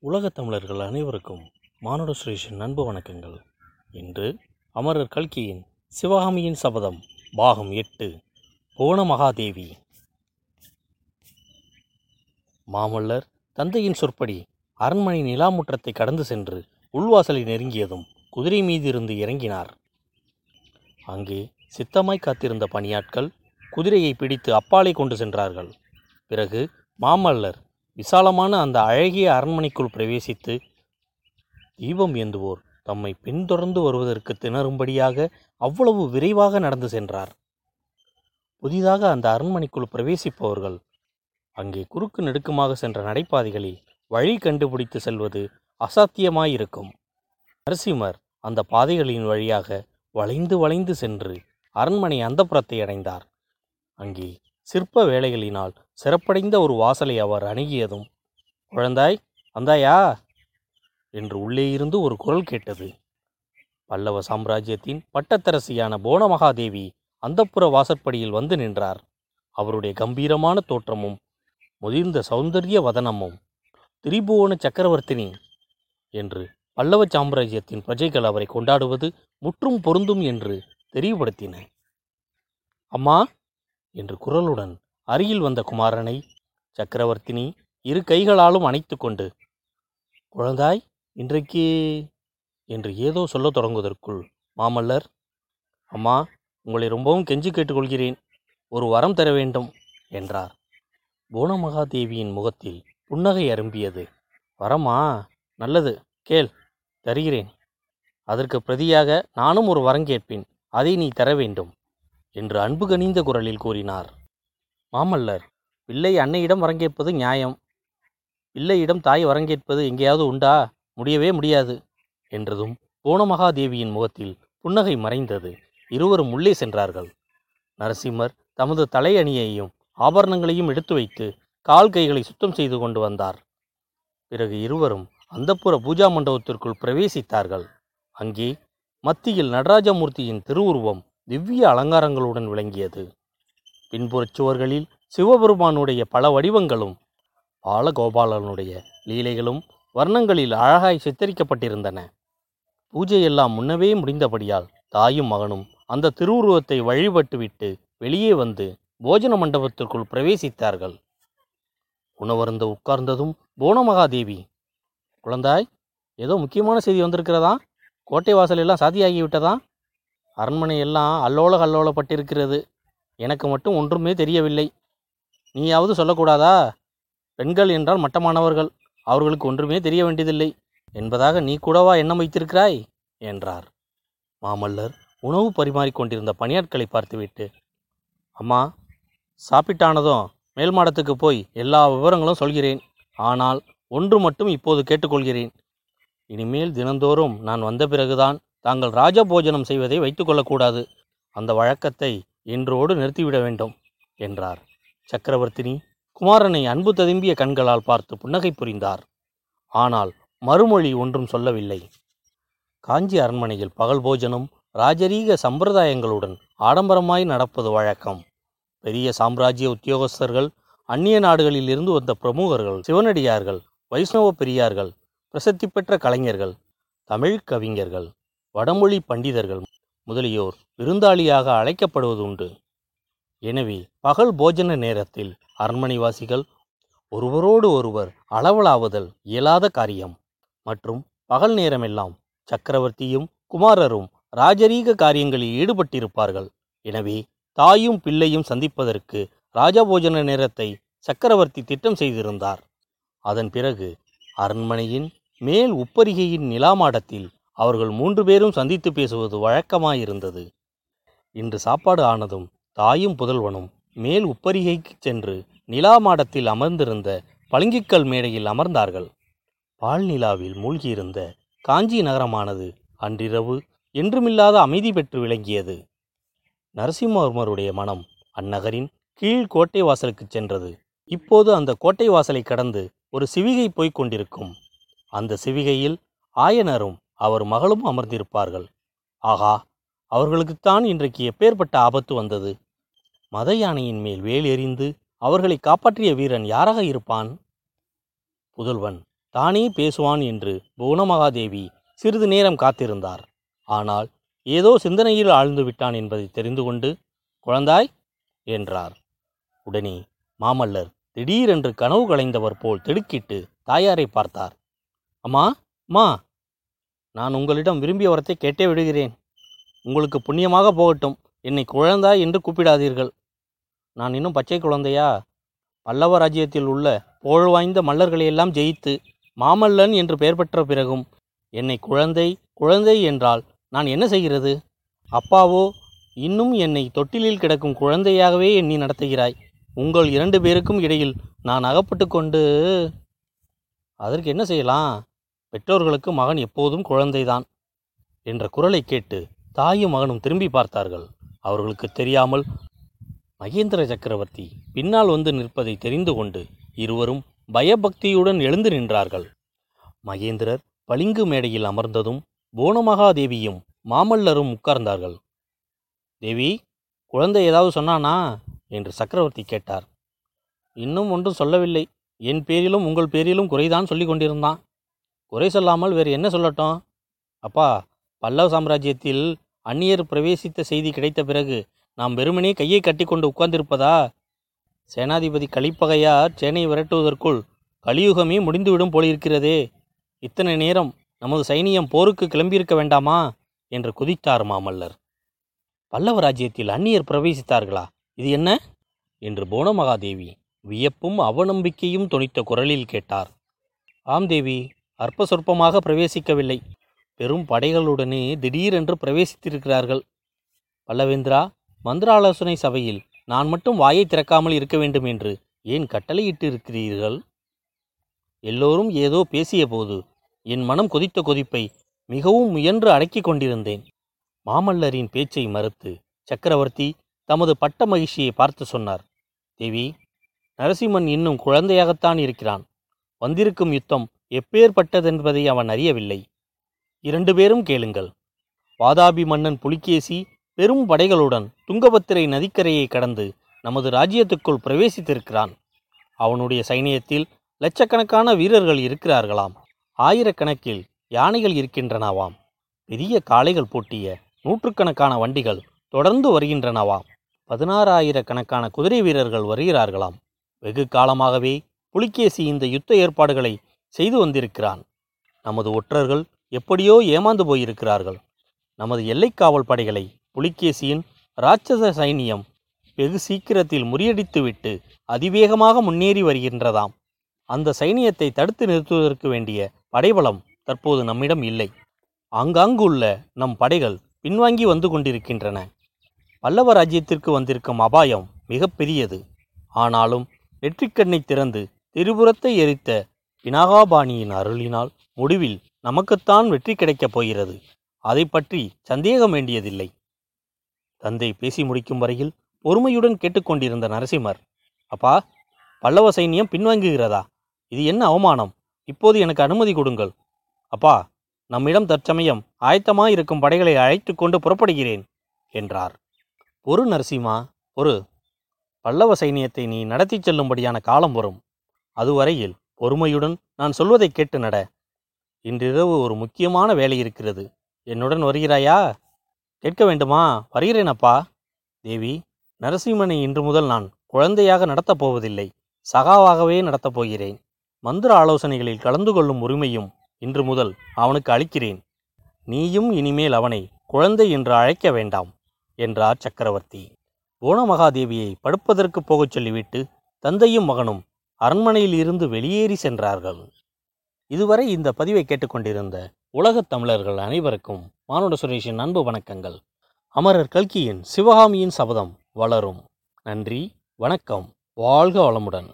உலகத் தமிழர்கள் அனைவருக்கும் மானுட சுரேஷின் அன்பு வணக்கங்கள். இன்று அமரர் கல்கியின் சிவகாமியின் சபதம் பாகம் எட்டு புவன மகாதேவி. மாமல்லர் தந்தையின் சொற்படி அரண்மனை நிலாமுற்றத்தை கடந்து சென்று உள்வாசலை நெருங்கியதும் குதிரை மீதிருந்து இறங்கினார். அங்கே சித்தமாய் காத்திருந்த பணியாட்கள் குதிரையை பிடித்து அப்பாலே கொண்டு சென்றார்கள். பிறகு மாமல்லர் விசாலமான அந்த அழகிய அரண்மனைக்குள் பிரவேசித்து தீபம் ஏந்துவோர் தம்மை பின்தொடர்ந்து வருவதற்கு திணறும்படியாக அவ்வளவு விரைவாக நடந்து சென்றார். புதிதாக அந்த அரண்மனைக்குள் பிரவேசிப்பவர்கள் அங்கே குறுக்கு நெடுக்குமாக சென்ற நடைபாதைகளில் வழி கண்டுபிடித்து செல்வது அசாத்தியமாயிருக்கும். நரசிம்மர் அந்த பாதைகளின் வழியாக வளைந்து வளைந்து சென்று அரண்மனை அந்தப்புறத்தை அடைந்தார். அங்கே சிற்ப வேலைகளினால் சிறப்படைந்த ஒரு வாசலை அவர் அணுகியதும் குழந்தாய் வந்தாயா? என்று உள்ளே இருந்து ஒரு குரல் கேட்டது. பல்லவ சாம்ராஜ்யத்தின் பட்டத்தரசியான போனமகாதேவி அந்தப்புற வாசற்படியில் வந்து நின்றார். அவருடைய கம்பீரமான தோற்றமும் முதிர்ந்த சௌந்தரிய வதனமும் திரிபுவன சக்கரவர்த்தினி என்று பல்லவ சாம்ராஜ்யத்தின் பிரஜைகள் அவரை கொண்டாடுவது முற்றும் பொருந்தும் என்று தெரியப்படுத்தின. அம்மா என்று குரலுடன் அருகில் வந்த குமாரனை சக்கரவர்த்தினி இரு கைகளாலும் அணைத்து கொண்டு குழந்தாய் இன்றைக்கு என்று ஏதோ சொல்லத் தொடங்குவதற்குள் மாமல்லர் அம்மா உங்களை ரொம்பவும் கெஞ்சி கேட்டுக்கொள்கிறேன். ஒரு வரம் தர வேண்டும் என்றார். புவனமகாதேவியின் முகத்தில் புன்னகை அரும்பியது. வரமா நல்லது. கேள் தருகிறேன். அதற்கு பிரதியாக நானும் ஒரு வரம் கேட்பேன். அதை நீ தர வேண்டும். என்று அன்பு கனிந்த குரலில் கூறினார். மாமல்லர் பிள்ளை அன்னையிடம் வரங்கேற்பது நியாயம். பிள்ளையிடம் தாய் வரங்கேற்பது எங்கேயாவது உண்டா? முடியவே முடியாது. என்றதும் கோணமகாதேவியின் முகத்தில் புன்னகை மறைந்தது. இருவரும் உள்ளே சென்றார்கள். நரசிம்மர் தமது தலையணியையும் ஆபரணங்களையும் எடுத்து வைத்து கால் கைகளை சுத்தம் செய்து கொண்டு வந்தார். பிறகு இருவரும் அந்தப்புற பூஜா மண்டபத்திற்குள் பிரவேசித்தார்கள். அங்கே மத்தியில் நடராஜமூர்த்தியின் திருவுருவம் திவ்ய அலங்காரங்களுடன் விளங்கியது. பின்புறச் சுவர்களில் சிவபெருமானுடைய பல வடிவங்களும் பாலகோபாலனுடைய லீலைகளும் வர்ணங்களில் அழகாய் சித்தரிக்கப்பட்டிருந்தன. பூஜையெல்லாம் முன்னவே முடிந்தபடியால் தாயும் மகனும் அந்த திருவுருவத்தை வழிபட்டுவிட்டு வெளியே வந்து போஜன மண்டபத்திற்குள் பிரவேசித்தார்கள். உணவருந்த உட்கார்ந்ததும் போனமகாதேவி குழந்தாய் ஏதோ முக்கியமான செய்தி வந்திருக்கிறதா? கோட்டை வாசல் எல்லாம் அரண்மனை எல்லாம் அல்லோல கல்லோலப்பட்டிருக்கிறது எனக்கு மட்டும் ஒன்றுமே தெரியவில்லை. நீயாவது சொல்லக்கூடாதா? பெண்கள் என்றால் மட்டமானவர்கள். அவர்களுக்கு ஒன்றுமே தெரிய வேண்டியதில்லை. என்பதாக நீ கூடவா எண்ணம் வைத்திருக்கிறாய்? என்றார். மாமல்லர் உணவு பரிமாறிக்கொண்டிருந்த பணியாட்களை பார்த்துவிட்டு அம்மா சாப்பிட்டானதும் மேல் மாடத்துக்கு போய் எல்லா விவரங்களும் சொல்கிறேன். ஆனால் ஒன்று மட்டும் இப்போது கேட்டுக்கொள்கிறேன். இனிமேல் தினந்தோறும் நான் வந்த பிறகுதான் தாங்கள் ராஜபோஜனம் செய்வதை வைத்துக்கொள்ளக்கூடாது. அந்த வழக்கத்தை இன்றோடு நிறுத்திவிட வேண்டும் என்றார். சக்கரவர்த்தினி குமாரனை அன்பு ததும்பிய கண்களால் பார்த்து புன்னகை புரிந்தார். ஆனால் மறுமொழி ஒன்றும் சொல்லவில்லை. காஞ்சி அரண்மனையில் பகல் போஜனம் ராஜரீக சம்பிரதாயங்களுடன் ஆடம்பரமாய் நடப்பது வழக்கம். பெரிய சாம்ராஜ்ய உத்தியோகஸ்தர்கள் அந்நிய நாடுகளில் இருந்து வந்த பிரமுகர்கள் சிவனடியார்கள் வைஷ்ணவ பெரியார்கள் பிரசித்தி பெற்ற கலைஞர்கள் தமிழ் கவிஞர்கள் வடமொழி பண்டிதர்கள் முதலியோர் விருந்தாளியாக அழைக்கப்படுவதுண்டு. எனவே பகல் போஜன நேரத்தில் அரண்மனைவாசிகள் ஒருவரோடு ஒருவர் அளவலாவுதல் இயலாத காரியம். மற்றும் பகல் நேரமெல்லாம் சக்கரவர்த்தியும் குமாரரும் ராஜரீக காரியங்களில் ஈடுபட்டிருப்பார்கள். எனவே தாயும் பிள்ளையும் சந்திப்பதற்கு ராஜபோஜன நேரத்தை சக்கரவர்த்தி திட்டம் செய்திருந்தார். அதன் பிறகு அரண்மனையின் மேல் உப்பரிகையின் நிலாமாடத்தில் அவர்கள் மூன்று பேரும் சந்தித்து பேசுவது வழக்கமாயிருந்தது. இன்று சாப்பாடு ஆனதும் தாயும் புதல்வனும் மேல் உப்பரிகைக்கு சென்று நிலா மாடத்தில் அமர்ந்திருந்த பளிங்கிக்கல் மேடையில் அமர்ந்தார்கள். பால் நிலாவில் மூழ்கியிருந்த காஞ்சி நகரமானது அன்றிரவு என்றுமில்லாத அமைதி பெற்று விளங்கியது. நரசிம்மவர்மருடைய மனம் அந்நகரின் கீழ் கோட்டை வாசலுக்கு சென்றது. இப்போது அந்த கோட்டை வாசலை கடந்து ஒரு சிவிகை போய்க் கொண்டிருக்கும். அந்த சிவிகையில் ஆயனரும் அவர் மகளும் அமர்ந்திருப்பார்கள். ஆகா அவர்களுக்குத்தான் இன்றைக்கு எப்பேற்பட்ட ஆபத்து வந்தது. மத யானையின் மேல் வேல் எறிந்து அவர்களை காப்பாற்றிய வீரன் யாராக இருப்பான்? புதல்வன் தானே பேசுவான் என்று புவனமகாதேவி சிறிது நேரம் காத்திருந்தார். ஆனால் ஏதோ சிந்தனையில் ஆழ்ந்து விட்டான் என்பதை தெரிந்து கொண்டு குழந்தாய் என்றார். உடனே மாமல்லர் திடீரென்று கனவு கலைந்தவர் போல் திடுக்கிட்டு தாயாரை பார்த்தார். அம்மா அம்மா நான் உங்களிடம் விரும்பிய வரத்தை கேட்டே விடுகிறேன். உங்களுக்கு புண்ணியமாக போகட்டும். என்னை குழந்தாய் என்று கூப்பிடாதீர்கள். நான் இன்னும் பச்சை குழந்தையா? பல்லவ ராஜ்யத்தில் உள்ள புகழ் வாய்ந்த மல்லர்களையெல்லாம் ஜெயித்து மாமல்லன் என்று பெயர் பெற்ற பிறகும் என்னை குழந்தை குழந்தை என்றால் நான் என்ன செய்கிறது? அப்பாவோ இன்னும் என்னை தொட்டிலில் கிடக்கும் குழந்தையாகவே எண்ணி நடத்துகிறாய். உங்கள் இரண்டு பேருக்கும் இடையில் நான் அகப்பட்டு கொண்டு அதற்கு என்ன செய்யலாம்? பெற்றோர்களுக்கு மகன் எப்போதும் குழந்தைதான் என்ற குரலை கேட்டு தாயும் மகனும் திரும்பி பார்த்தார்கள். அவர்களுக்கு தெரியாமல் மகேந்திர சக்கரவர்த்தி பின்னால் வந்து நிற்பதை தெரிந்து கொண்டு இருவரும் பயபக்தியுடன் எழுந்து நின்றார்கள். மகேந்திரர் பளிங்கு மேடையில் அமர்ந்ததும் போனமகாதேவியும் மாமல்லரும் உட்கார்ந்தார்கள். தேவி குழந்தை ஏதாவது சொன்னானா? என்று சக்கரவர்த்தி கேட்டார். இன்னும் ஒன்றும் சொல்லவில்லை. என் பேரிலும் உங்கள் பேரிலும் குறைதான் சொல்லி கொண்டிருந்தான். குறை சொல்லாமல் வேறு என்ன சொல்லட்டும்? அப்பா பல்லவ சாம்ராஜ்யத்தில் அந்நியர் பிரவேசித்த செய்தி கிடைத்த பிறகு நாம் வெறுமனே கையை கட்டிக்கொண்டு உட்கார்ந்திருப்பதா? சேனாதிபதி கலிப்பகையார் சேனை விரட்டுவதற்குள் கலியுகமே முடிந்துவிடும் போலிருக்கிறதே. இத்தனை நேரம் நமது சைனியம் போருக்கு கிளம்பியிருக்க வேண்டாமா? என்று குதித்தார் மாமல்லர். பல்லவ ராஜ்யத்தில் அந்நியர் பிரவேசித்தார்களா? இது என்ன? என்று புவனமகாதேவி வியப்பும் அவநம்பிக்கையும் தொனித்த குரலில் கேட்டார். ஆம் தேவி அற்ப சொற்பமாக பிரவேசிக்கவில்லை. பெரும் படைகளுடனே திடீரென்று பிரவேசித்திருக்கிறார்கள். பல்லவேந்திரா மந்திராலோசனை சபையில் நான் மட்டும் வாயை திறக்காமல் இருக்க வேண்டும் என்று ஏன் கட்டளையிட்டு இருக்கிறீர்கள் எல்லோரும் ஏதோ பேசியபோது என் மனம் கொதித்த கொதிப்பை மிகவும் முயன்று அடக்கிக் கொண்டிருந்தேன். மாமல்லரின் பேச்சை மறுத்து சக்கரவர்த்தி தமது பட்ட மகிழ்ச்சியை பார்த்து சொன்னார். தேவி நரசிம்மன் இன்னும் குழந்தையாகத்தான் இருக்கிறான். வந்திருக்கும் யுத்தம் எப்பேற்பட்டதென்பதை அவன் அறியவில்லை. இரண்டு பேரும் கேளுங்கள். வாதாபி மன்னன் புலிகேசி பெரும் படைகளுடன் துங்கபத்திரை நதிக்கரையை கடந்து நமது ராஜ்யத்துக்குள் பிரவேசித்திருக்கிறான். அவனுடைய சைனியத்தில் லட்சக்கணக்கான வீரர்கள் இருக்கிறார்களாம். ஆயிரக்கணக்கில் யானைகள் இருக்கின்றனவாம். பெரிய காளைகள் பூட்டிய நூற்றுக்கணக்கான வண்டிகள் தொடர்ந்து வருகின்றனவாம். பதினாறாயிரக்கணக்கான குதிரை வீரர்கள் வருகிறார்களாம். வெகு காலமாகவே புலிகேசி இந்த யுத்த ஏற்பாடுகளை செய்து வந்திருக்கிறான். நமது ஒற்றர்கள் எப்படியோ ஏமாந்து போயிருக்கிறார்கள். நமது எல்லைக்காவல் படைகளை புலிகேசியின் இராட்சச சைனியம் வெகு சீக்கிரத்தில் முறியடித்துவிட்டு அதிவேகமாக முன்னேறி வருகின்றதாம். அந்த சைனியத்தை தடுத்து நிறுத்துவதற்கு வேண்டிய படைபலம் தற்போது நம்மிடம் இல்லை. ஆங்காங்குள்ள நம் படைகள் பின்வாங்கி வந்து கொண்டிருக்கின்றன. பல்லவ ராஜ்யத்திற்கு வந்திருக்கும் அபாயம் மிக பெரியது. ஆனாலும் வெற்றிக்கண்ணை திறந்து திரிபுரத்தை எரித்த பினாகாபாணியின் அருளினால் முடிவில் நமக்குத்தான் வெற்றி கிடைக்கப் போகிறது. அதை பற்றி சந்தேகம் வேண்டியதில்லை. தந்தை பேசி முடிக்கும் வரையில் பொறுமையுடன் கேட்டுக்கொண்டிருந்த நரசிம்மர் அப்பா பல்லவ சைனியம் பின்வாங்குகிறதா? இது என்ன அவமானம்? இப்போது எனக்கு அனுமதி கொடுங்கள். அப்பா நம்மிடம் தற்சமயம் ஆயத்தமாக இருக்கும் படைகளை அழைத்து கொண்டு புறப்படுகிறேன் என்றார். ஒரு நரசிம்மா ஒரு பல்லவ சைனியத்தை நீ நடத்திச் செல்லும்படியான காலம் வரும். அதுவரையில் பொறுமையுடன் நான் சொல்வதை கேட்டு நட. இன்றிரவு ஒரு முக்கியமான வேலை இருக்கிறது. என்னுடன் வருகிறாயா? கேட்க வேண்டுமா? வருகிறேன் அப்பா தேவி நரசிம்மனை இன்று முதல் நான் குழந்தையாக நடத்தப் போவதில்லை. சகாவாகவே நடத்தப் போகிறேன். மந்திர ஆலோசனைகளில் கலந்து கொள்ளும் உரிமையும் இன்று முதல் அவனுக்கு அளிக்கிறேன். நீயும் இனிமேல் அவனை குழந்தை என்று அழைக்க வேண்டாம் என்றார் சக்கரவர்த்தி. புவனமகாதேவியை படுப்பதற்கு போகச் சொல்லிவிட்டு தந்தையும் மகனும் அரண்மனையில் இருந்து வெளியேறி சென்றார்கள். இதுவரை இந்த பதிவை கேட்டுக்கொண்டிருந்த உலகத் தமிழர்கள் அனைவருக்கும் மானுட சுரேஷின் அன்பு வணக்கங்கள். அமரர் கல்கியின் சிவகாமியின் சபதம் வளரும். நன்றி வணக்கம் வாழ்க வளமுடன்.